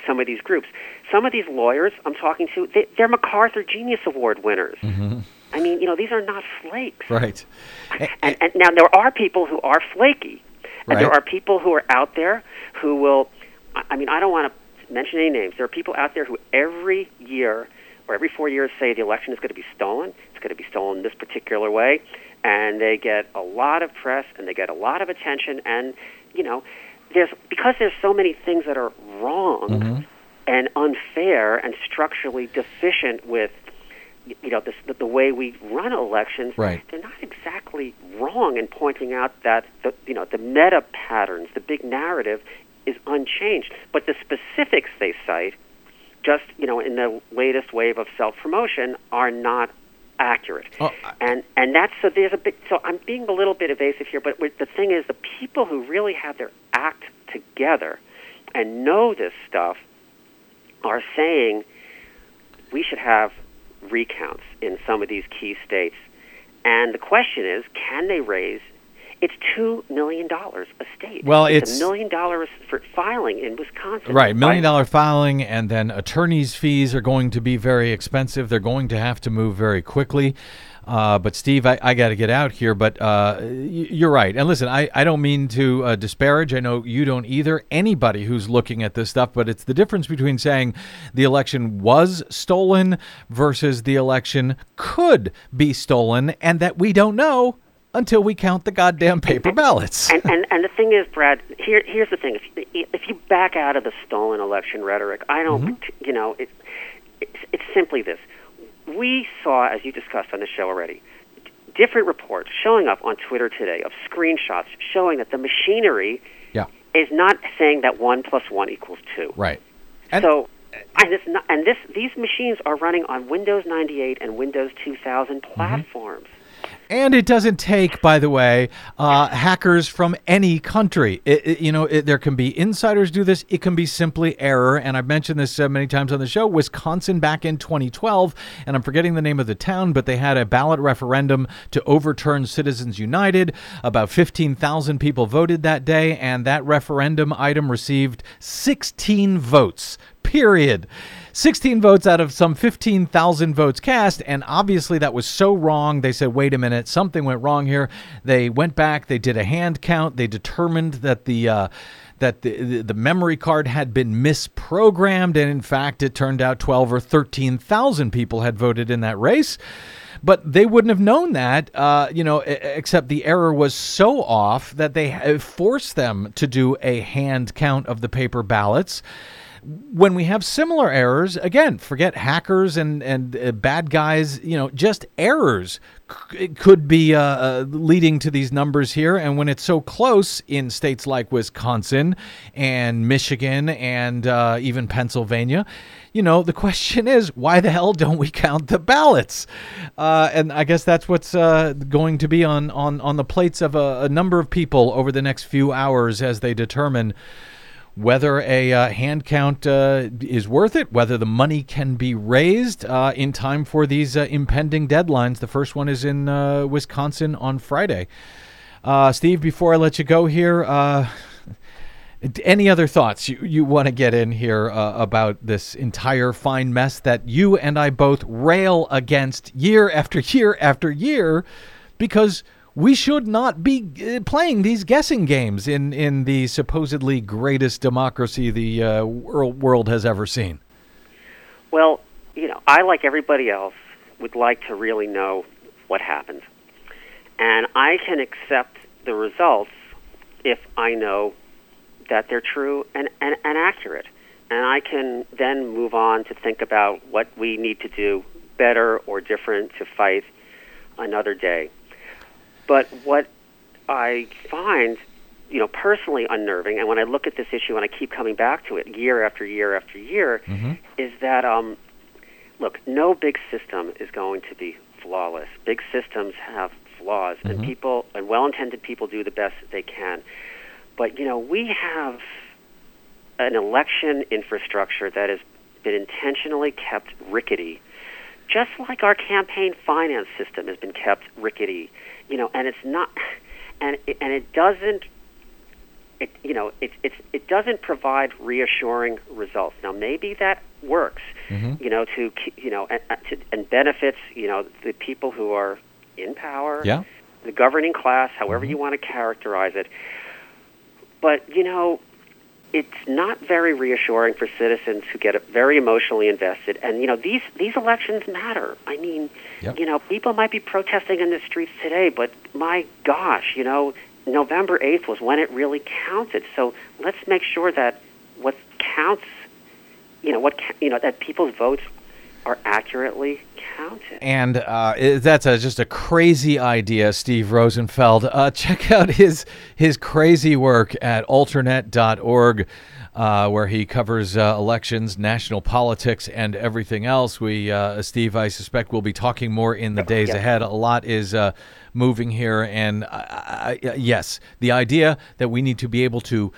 [SPEAKER 6] some of these groups. Some of these lawyers i'm talking to they, they're macarthur genius award winners. I mean you know these are not flakes.
[SPEAKER 2] Right.
[SPEAKER 6] and, and now there are people who are flaky. And there are people who are out there who will I- i mean i don't want to mention any names. There are people out there who every year or every four years say the election is going to be stolen. It's going to be stolen this particular way and they get a lot of press and they get a lot of attention and you know there's because there's so many things that are wrong mm-hmm. and unfair and structurally deficient with you know this, the, the way we run elections
[SPEAKER 2] Right.
[SPEAKER 6] they're not exactly wrong in pointing out that the you know the meta patterns the big narrative is unchanged but the specifics they cite just you know in the latest wave of self promotion are not accurate.
[SPEAKER 2] Oh, I-
[SPEAKER 6] and and that's so there's a bit so I'm being a little bit evasive here but the thing is the people who really have their act together and know this stuff are saying we should have recounts in some of these key states. And the question is can they raise it's two million dollars a state.
[SPEAKER 2] Well,
[SPEAKER 6] it's,
[SPEAKER 2] it's-
[SPEAKER 6] a million dollars for filing in Wisconsin.
[SPEAKER 2] Right, million dollar filing, and then attorneys' fees are going to be very expensive. They're going to have to move very quickly. Uh, but Steve, I, I got to get out here. But uh, you're right. And listen, I, I don't mean to uh, disparage. I know you don't either. Anybody who's looking at this stuff, but it's the difference between saying the election was stolen versus the election could be stolen, and that we don't know until we count the goddamn paper ballots.
[SPEAKER 6] and, and and the thing is, Brad. Here, here's the thing. If you, if you back out of the stolen election rhetoric, I don't. You know, it, it's, it's simply this. We saw, as you discussed on the show already, different reports showing up on Twitter today of screenshots showing that the machinery
[SPEAKER 2] yeah,
[SPEAKER 6] is not saying that one plus one equals two.
[SPEAKER 2] right. And-
[SPEAKER 6] so, and this and this these machines are running on Windows 98 and Windows 2000
[SPEAKER 2] Mm-hmm. And it doesn't take, by the way, uh, hackers from any country. It, it- you know, it, there can be insiders do this. It can be simply error. And I've mentioned this uh, many times on the show. Wisconsin back in 2012, and I'm forgetting the name of the town, but they had a ballot referendum to overturn Citizens United. About 15,000 people voted that day, and that referendum item received 16 votes. Period. 16 votes out of some 15,000 votes cast, and obviously that was so wrong. They said, wait a minute, something went wrong here. They went back, they did a hand count, they determined that the. Uh, that the, the memory card had been misprogrammed, and in fact, it turned out 12 or 13,000 people had voted in that race. But they wouldn't have known that, uh, you know, except the error was so off that they uh, forced them to do a hand count of the paper ballots when we have similar errors, again, forget hackers and and uh, bad guys. You know, just errors c- could be uh, uh, leading to these numbers here. And when it's so close in states like Wisconsin and Michigan and uh, even Pennsylvania, you know, the question is, why the hell don't we count the ballots? Uh, and I guess that's what's uh, going to be on on on the plates of a, a number of people over the next few hours as they determine whether a uh, hand count uh, is worth it, whether the money can be raised uh, in time for these uh, impending deadlines. The first one is in uh, Wisconsin on Friday. Uh, Steve, before I let you go here, any other thoughts you, you want to get in here about this entire fine mess that you and I both rail against year after year after year because we should not be uh, playing these guessing games in, in the supposedly greatest democracy the uh, world, world has ever seen.
[SPEAKER 6] Well, you know, I like everybody else would like to really know what happened, and I can accept the results if I know that they're true and, and, and accurate. And I can then move on to think about what we need to do better or different to fight another day. But what I find, you know, personally unnerving, and when I look at this issue and I keep coming back to it year after year after year, is that, um, look, no big system is going to be flawless. Big systems have flaws, and people, and well-intended people, do the best that they can. But you know, we have an election infrastructure that has been intentionally kept rickety, just like our campaign finance system has been kept rickety. You know, and it's not, and it, and it doesn't. It, you know, it, it's, it doesn't provide reassuring results. Now, maybe that works, mm-hmm. you know, to you know, and, to, and benefits you know the people who are in power,
[SPEAKER 2] Yeah.
[SPEAKER 6] the governing class, however mm-hmm. you want to characterize it. But, you know, it's not very reassuring for citizens who get very emotionally invested. And, you know, these, these elections matter. I mean,
[SPEAKER 2] Yep.
[SPEAKER 6] you know, people might be protesting in the streets today, but my gosh, you know, November 8th was when it really counted. So let's make sure that what counts, you know, what, you know, that people's votes are accurately counted.
[SPEAKER 2] And uh, that's a, just a crazy idea, Steve Rosenfeld. Uh, check out his his crazy work at alternet.org, uh, where he covers uh, elections, national politics, and everything else. We, uh, Steve, I suspect, we'll be talking more in the days
[SPEAKER 6] Yeah.
[SPEAKER 2] ahead. A lot is uh, moving here, and I, I, yes, the idea that we need to be able to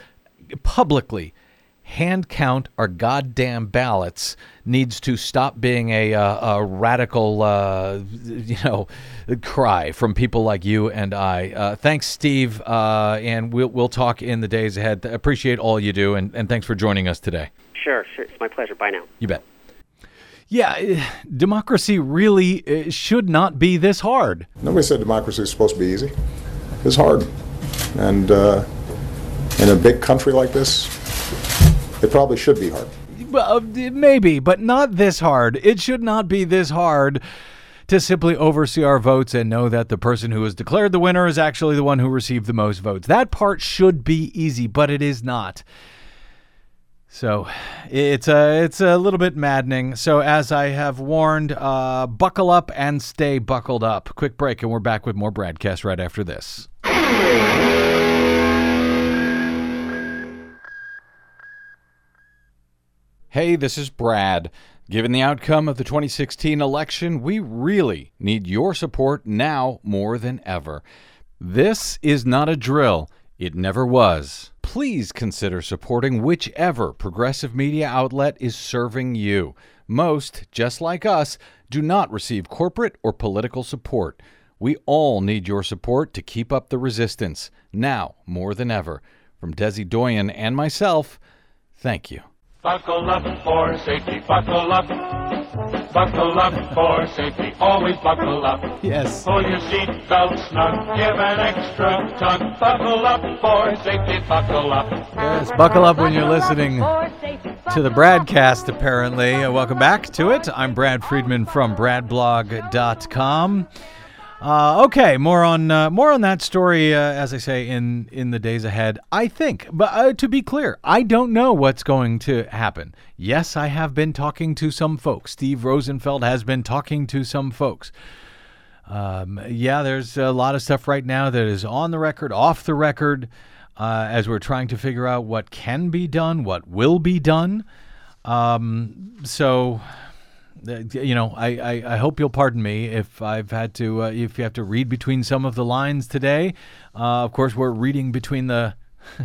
[SPEAKER 2] publicly hand count our goddamn ballots needs to stop being a, uh, a radical, uh, you know, cry from people like you and I. Uh, thanks, Steve, uh, and we'll we'll talk in the days ahead. Appreciate all you do, and, and thanks for joining us today.
[SPEAKER 6] Sure, sure. It's my pleasure. Bye now.
[SPEAKER 2] You bet. Yeah, eh, democracy really eh, should not be this hard.
[SPEAKER 7] Nobody said democracy is supposed to be easy. It's hard. And uh, in a big country like this, it probably should be hard.
[SPEAKER 2] Uh, maybe, but not this hard. It should not be this hard to simply oversee our votes and know that the person who is declared the winner is actually the one who received the most votes. That part should be easy, but it is not. So it's a it's a little bit maddening. So as I have warned, uh, buckle up and stay buckled up. Quick break, and we're back with more BradCast right after this. Hey, this is Brad. Given the outcome of the 2016 election, we really need your support now more than ever. This is not a drill, it never was. Please consider supporting whichever progressive media outlet is serving you. Most, just like us, do not receive corporate or political support. We all need your support to keep up the resistance, now more than ever. From Desi Doyen and myself, thank you.
[SPEAKER 8] Buckle up for safety, buckle up. Buckle up for safety, always buckle up.
[SPEAKER 2] Yes.
[SPEAKER 8] Pull your seatbelt snug, give an extra tug. Buckle up for safety, buckle up.
[SPEAKER 2] Yes, buckle up when you're listening to the BradCast, apparently. Uh, welcome back to it. I'm Brad Friedman from bradblog.com. Uh, okay, more on uh, more on that story, uh, as I say in in the days ahead. I think, but uh, to be clear, I don't know what's going to happen. Yes, I have been talking to some folks. Steve Rosenfeld has been talking to some folks. Um, yeah, there's a lot of stuff right now that is on the record, off the record, uh, as we're trying to figure out what can be done, what will be done. Um, so you know, I, I, I, hope you'll pardon me if I've had to, uh, if you have to read between some of the lines today. Uh, of course, we're reading between the.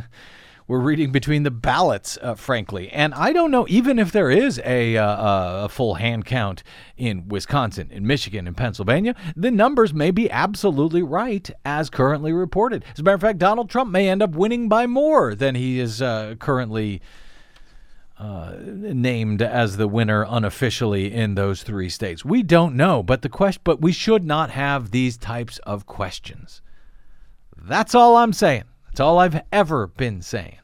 [SPEAKER 2] we're reading between the ballots, uh, frankly. And I don't know, even if there is a, uh, a full hand count in Wisconsin, in Michigan, in Pennsylvania, the numbers may be absolutely right as currently reported. As a matter of fact, Donald Trump may end up winning by more than he is uh, currently uh, named as the winner unofficially in those three states. We don't know, but the question, but we should not have these types of questions. That's all I'm saying. That's all I've ever been saying.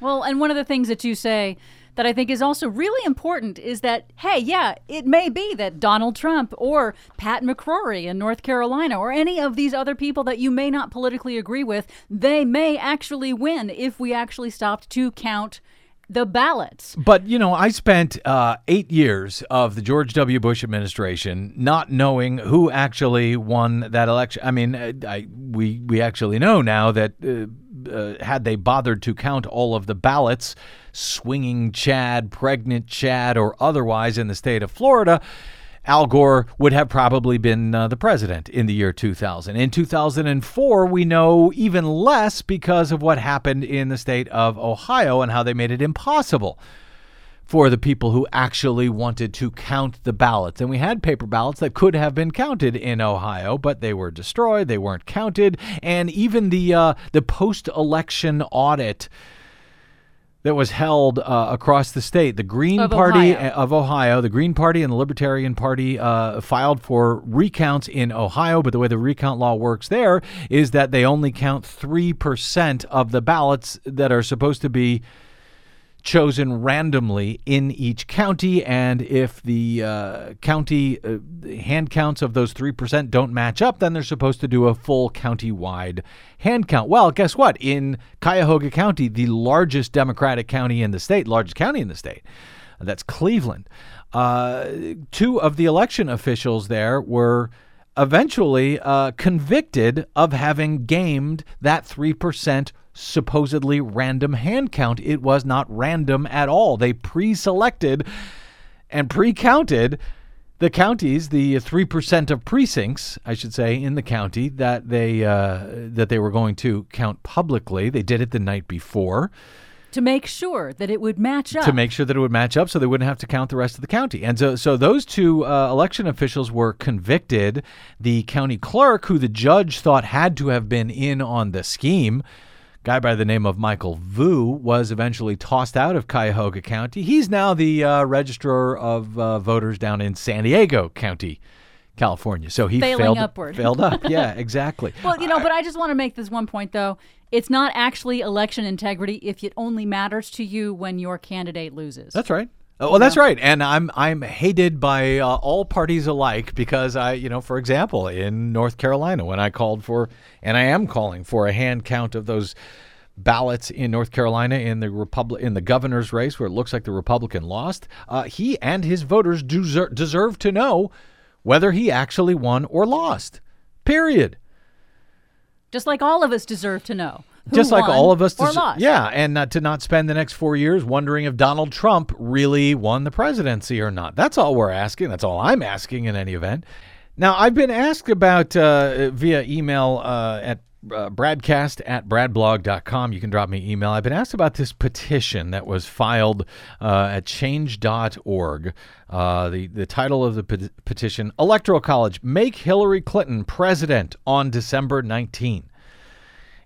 [SPEAKER 4] Well, and one of the things that you say that I think is also really important is that, hey, yeah, it may be that Donald Trump or Pat McCrory in North Carolina or any of these other people that you may not politically agree with, they may actually win if we actually stopped to count the ballots.
[SPEAKER 2] But, you know, I spent uh, eight years of the George W. Bush administration not knowing who actually won that election. I mean, uh, I, we, we actually know now that uh, uh, had they bothered to count all of the ballots, swinging Chad, pregnant Chad, or otherwise in the state of Florida, Al Gore would have probably been uh, the president in the year 2000. In 2004, we know even less because of what happened in the state of Ohio and how they made it impossible for the people who actually wanted to count the ballots. And we had paper ballots that could have been counted in Ohio, but they were destroyed, they weren't counted, and even the uh, the post-election audit that was held uh, across the state. The Green
[SPEAKER 4] Of
[SPEAKER 2] Party
[SPEAKER 4] Ohio.
[SPEAKER 2] of Ohio, the Green Party and the Libertarian Party uh, filed for recounts in Ohio, but the way the recount law works there is that they only count 3% of the ballots that are supposed to be chosen randomly in each county. And if the uh, county uh, hand counts of those 3% don't match up, then they're supposed to do a full county-wide hand count. Well, guess what? In Cuyahoga County, the largest Democratic county in the state, largest county in the state, that's Cleveland. Uh, two of the election officials there were eventually uh, convicted of having gamed that 3% supposedly random hand count. It was not random at all. They pre selected and pre counted the counties, the 3% of precincts, I should say, in the county that they, uh, that they were going to count publicly. They did it the night before.
[SPEAKER 4] to make sure that it would match up.
[SPEAKER 2] to make sure that it would match up so they wouldn't have to count the rest of the county. And so, so those two uh, election officials were convicted. The county clerk, who the judge thought had to have been in on the scheme, guy by the name of Michael Vu, was eventually tossed out of Cuyahoga County. He's now the uh, registrar of uh, voters down in San Diego County. California. So he
[SPEAKER 4] Failing
[SPEAKER 2] failed
[SPEAKER 4] upward.
[SPEAKER 2] failed up. Yeah, exactly.
[SPEAKER 4] Well, you know, but I just want to make this one point though. It's not actually election integrity if it only matters to you when your candidate loses.
[SPEAKER 2] That's right. Oh, well, that's right, and I'm I'm hated by uh, all parties alike because I, you know, for example, in North Carolina, when I called for, and I am calling for a hand count of those ballots in North Carolina in the republic in the governor's race where it looks like the Republican lost, uh, he and his voters deserve deserve to know whether he actually won or lost. Period.
[SPEAKER 4] Just like all of us deserve to know.
[SPEAKER 2] Just like all of us
[SPEAKER 4] lost.
[SPEAKER 2] yeah and not to not spend the next four years wondering if donald trump really won the presidency or not. That's all we're asking. That's all i'm asking in any event. Now i've been asked about uh, via email uh, at uh, bradcast at bradblog.com you can drop me email. I've been asked about this petition that was filed uh, at change.org uh, the, the title of the pet- petition electoral college make hillary clinton president on december 19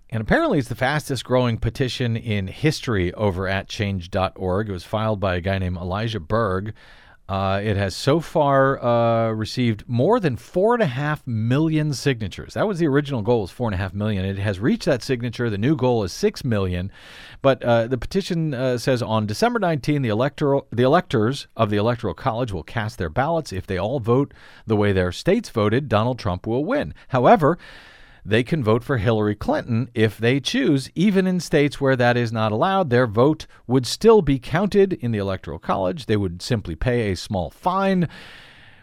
[SPEAKER 2] and apparently, it's the fastest growing petition in history over at change.org. It was filed by a guy named Elijah Berg. Uh, it has so far uh, received more than four and a half million signatures. That was the original goal, was four and a half million. It has reached that signature. The new goal is six million. But uh, the petition uh, says on December 19, the electoral the electors of the Electoral College will cast their ballots. If they all vote the way their states voted, Donald Trump will win. However, they can vote for Hillary Clinton if they choose. Even in states where that is not allowed, their vote would still be counted in the Electoral College. They would simply pay a small fine,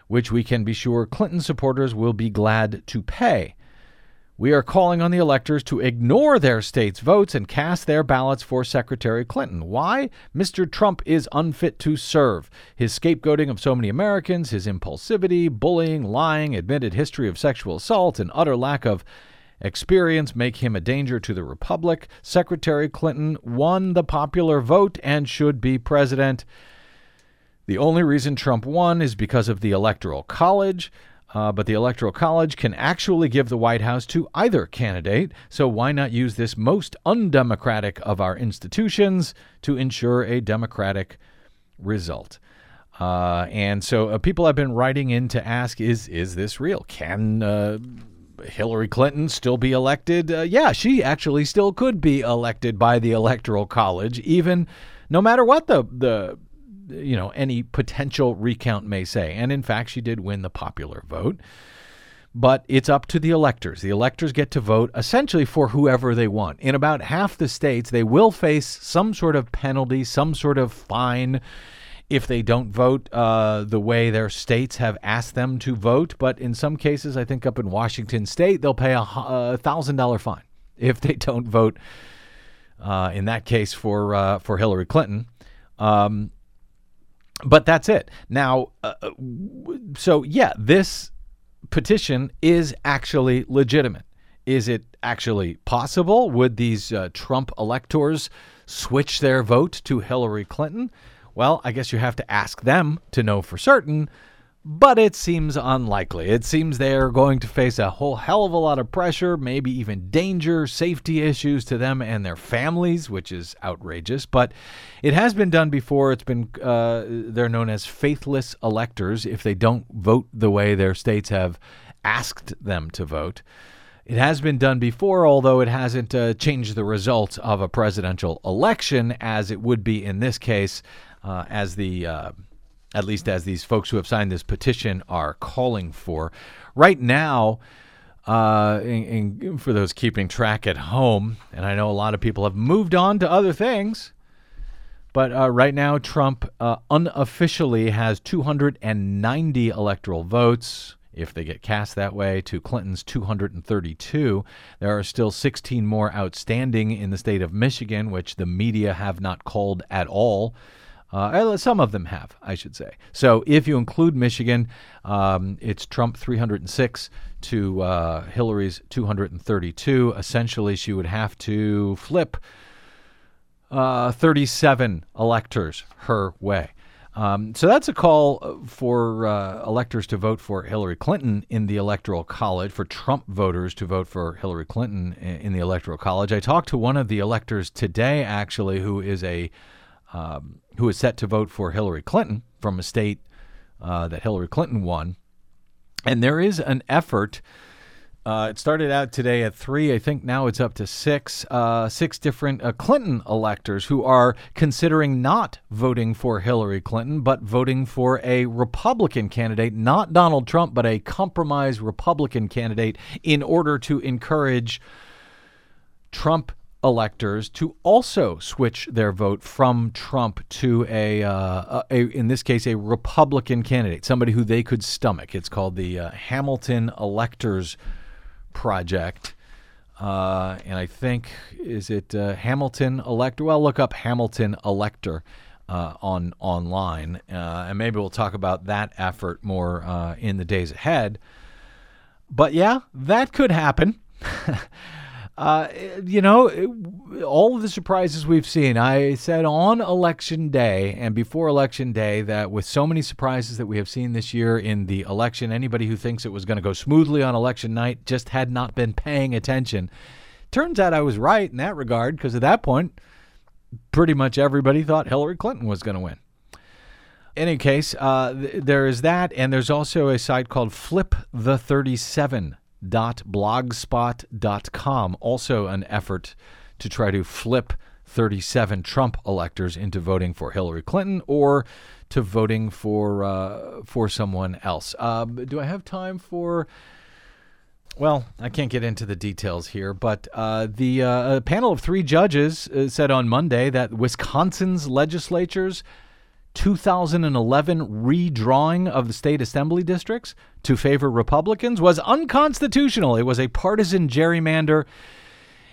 [SPEAKER 2] which we can be sure Clinton supporters will be glad to pay. We are calling on the electors to ignore their state's votes and cast their ballots for Secretary Clinton. Why? Mr. Trump is unfit to serve. His scapegoating of so many Americans, his impulsivity, bullying, lying, admitted history of sexual assault, and utter lack of experience make him a danger to the republic. Secretary Clinton won the popular vote and should be president. The only reason Trump won is because of the Electoral College. Uh, but the Electoral College can actually give the White House to either candidate, so why not use this most undemocratic of our institutions to ensure a democratic result? Uh, and so uh, people have been writing in to ask: Is is this real? Can uh, Hillary Clinton still be elected? Uh, yeah, she actually still could be elected by the Electoral College, even no matter what the the you know any potential recount may say. And in fact, she did win the popular vote. But it's up to the electors. The electors get to vote essentially for whoever they want. In about half the states, they will face some sort of penalty, some sort of fine if they don't vote uh, the way their states have asked them to vote. But in some cases, I think up in Washington state, they'll pay a a thousand dollar fine if they don't vote. Uh, in that case, for uh, for Hillary Clinton. Um, but that's it. Now, uh, so yeah, this petition is actually legitimate. Is it actually possible? Would these uh, Trump electors switch their vote to Hillary Clinton? Well, I guess you have to ask them to know for certain, but it seems unlikely. It seems they're going to face a whole hell of a lot of pressure, maybe even danger, safety issues to them and their families, which is outrageous. But it has been done before. It's been, uh, they're known as faithless electors if they don't vote the way their states have asked them to vote. It has been done before, although it hasn't uh, changed the result of a presidential election as it would be in this case, uh, as the uh, at least as these folks who have signed this petition are calling for. Right now, uh, in, in, for those keeping track at home, and I know a lot of people have moved on to other things. But uh, right now, Trump uh, unofficially has 290 electoral votes if they get cast that way, to Clinton's 232. There are still 16 more outstanding in the state of Michigan, which the media have not called at all. Uh, some of them have, I should say. So if you include Michigan, um, it's Trump 306 to uh, Hillary's 232. Essentially, she would have to flip uh, 37 electors her way. Um, so that's a call for uh, electors to vote for Hillary Clinton in the Electoral College, for Trump voters to vote for Hillary Clinton in the Electoral College. I talked to one of the electors today, actually, who is a um, who is set to vote for Hillary Clinton from a state uh, that Hillary Clinton won, and there is an effort. Uh, it started out today at three. I think now it's up to six. Uh, six different uh, Clinton electors who are considering not voting for Hillary Clinton, but voting for a Republican candidate, not Donald Trump, but a compromise Republican candidate, in order to encourage Trump electors to also switch their vote from Trump to a, uh, a, in this case, a Republican candidate, somebody who they could stomach. It's called the uh, Hamilton Electors Project. Uh, and I think is it uh, Hamilton Elector? Well, look up Hamilton Elector uh, on online, uh, and maybe we'll talk about that effort more in the days ahead. But yeah, that could happen. Uh, you know, it- all of the surprises we've seen. I said on election day and before election day that with so many surprises that we have seen this year in the election, anybody who thinks it was going to go smoothly on election night just had not been paying attention. Turns out I was right in that regard because at that point, pretty much everybody thought Hillary Clinton was going to win. In any case, uh, th- there is that, and there's also a site called flipthe37.blogspot.com, also an effort to try to flip 37 Trump electors into voting for Hillary Clinton or to voting for uh, for someone else. Uh, do I have time for? Well, I can't get into the details here, but uh, the uh, panel of three judges uh, said on Monday that Wisconsin's legislatures 2011 redrawing of the state assembly districts to favor Republicans was unconstitutional. It was a partisan gerrymander,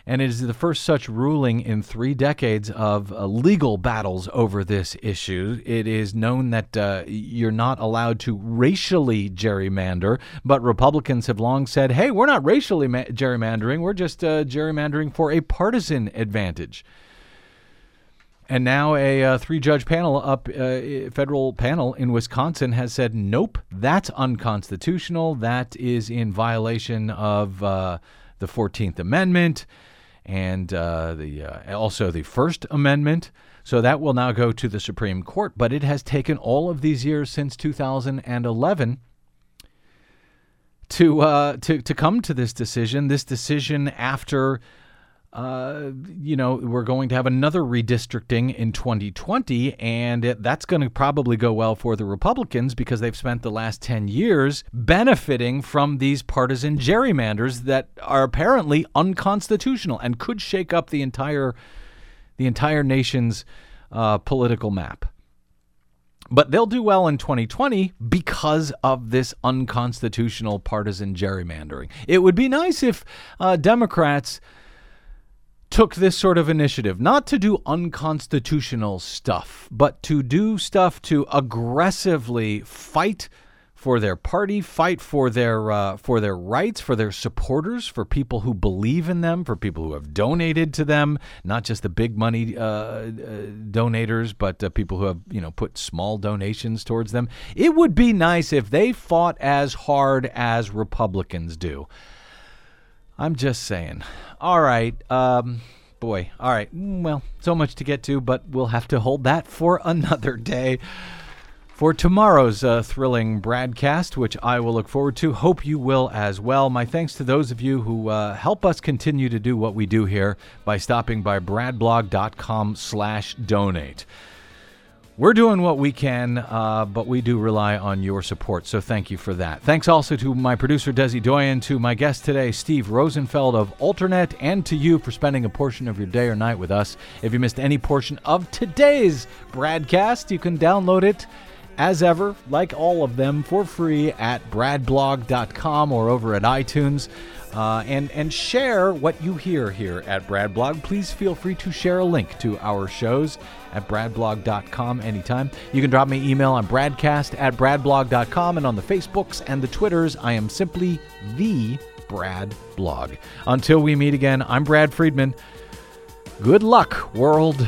[SPEAKER 2] and it is the first such ruling in three decades of uh, legal battles over this issue. It is known that uh, you're not allowed to racially gerrymander, but Republicans have long said, hey, we're not racially ma- gerrymandering, we're just uh, gerrymandering for a partisan advantage. And now a uh, three-judge panel up, uh, federal panel in Wisconsin has said, nope, that's unconstitutional. That is in violation of uh, the Fourteenth Amendment and uh, the uh, also the First Amendment. So that will now go to the Supreme Court. But it has taken all of these years since 2011 to uh, to to come to this decision. This decision after uh, you know, we're going to have another redistricting in 2020, and it, that's going to probably go well for the Republicans because they've spent the last 10 years benefiting from these partisan gerrymanders that are apparently unconstitutional and could shake up the entire the entire nation's uh, political map. But they'll do well in 2020 because of this unconstitutional partisan gerrymandering. It would be nice if uh, Democrats took this sort of initiative, not to do unconstitutional stuff, but to do stuff to aggressively fight for their party, fight for their uh, for their rights, for their supporters, for people who believe in them, for people who have donated to them, not just the big money uh, uh, donators, but uh, people who have you know put small donations towards them. It would be nice if they fought as hard as Republicans do. I'm just saying. All right. Um, boy. All right. Well, so much to get to, but we'll have to hold that for another day. For tomorrow's uh, thrilling broadcast, which I will look forward to, hope you will as well. My thanks to those of you who uh, help us continue to do what we do here by stopping by bradblog.com/donate. We're doing what we can, uh, but we do rely on your support, so thank you for that. Thanks also to my producer, Desi Doyen, to my guest today, Steve Rosenfeld of Alternet, and to you for spending a portion of your day or night with us. If you missed any portion of today's broadcast, you can download it as ever, like all of them, for free at bradblog.com or over at iTunes. Uh, and and share what you hear here at Bradblog. Please feel free to share a link to our shows at bradblog.com anytime. You can drop me email on bradcast at bradblog.com and on the Facebooks and the Twitters, I am simply the Brad Blog. Until we meet again, I'm Brad Friedman. Good luck, world.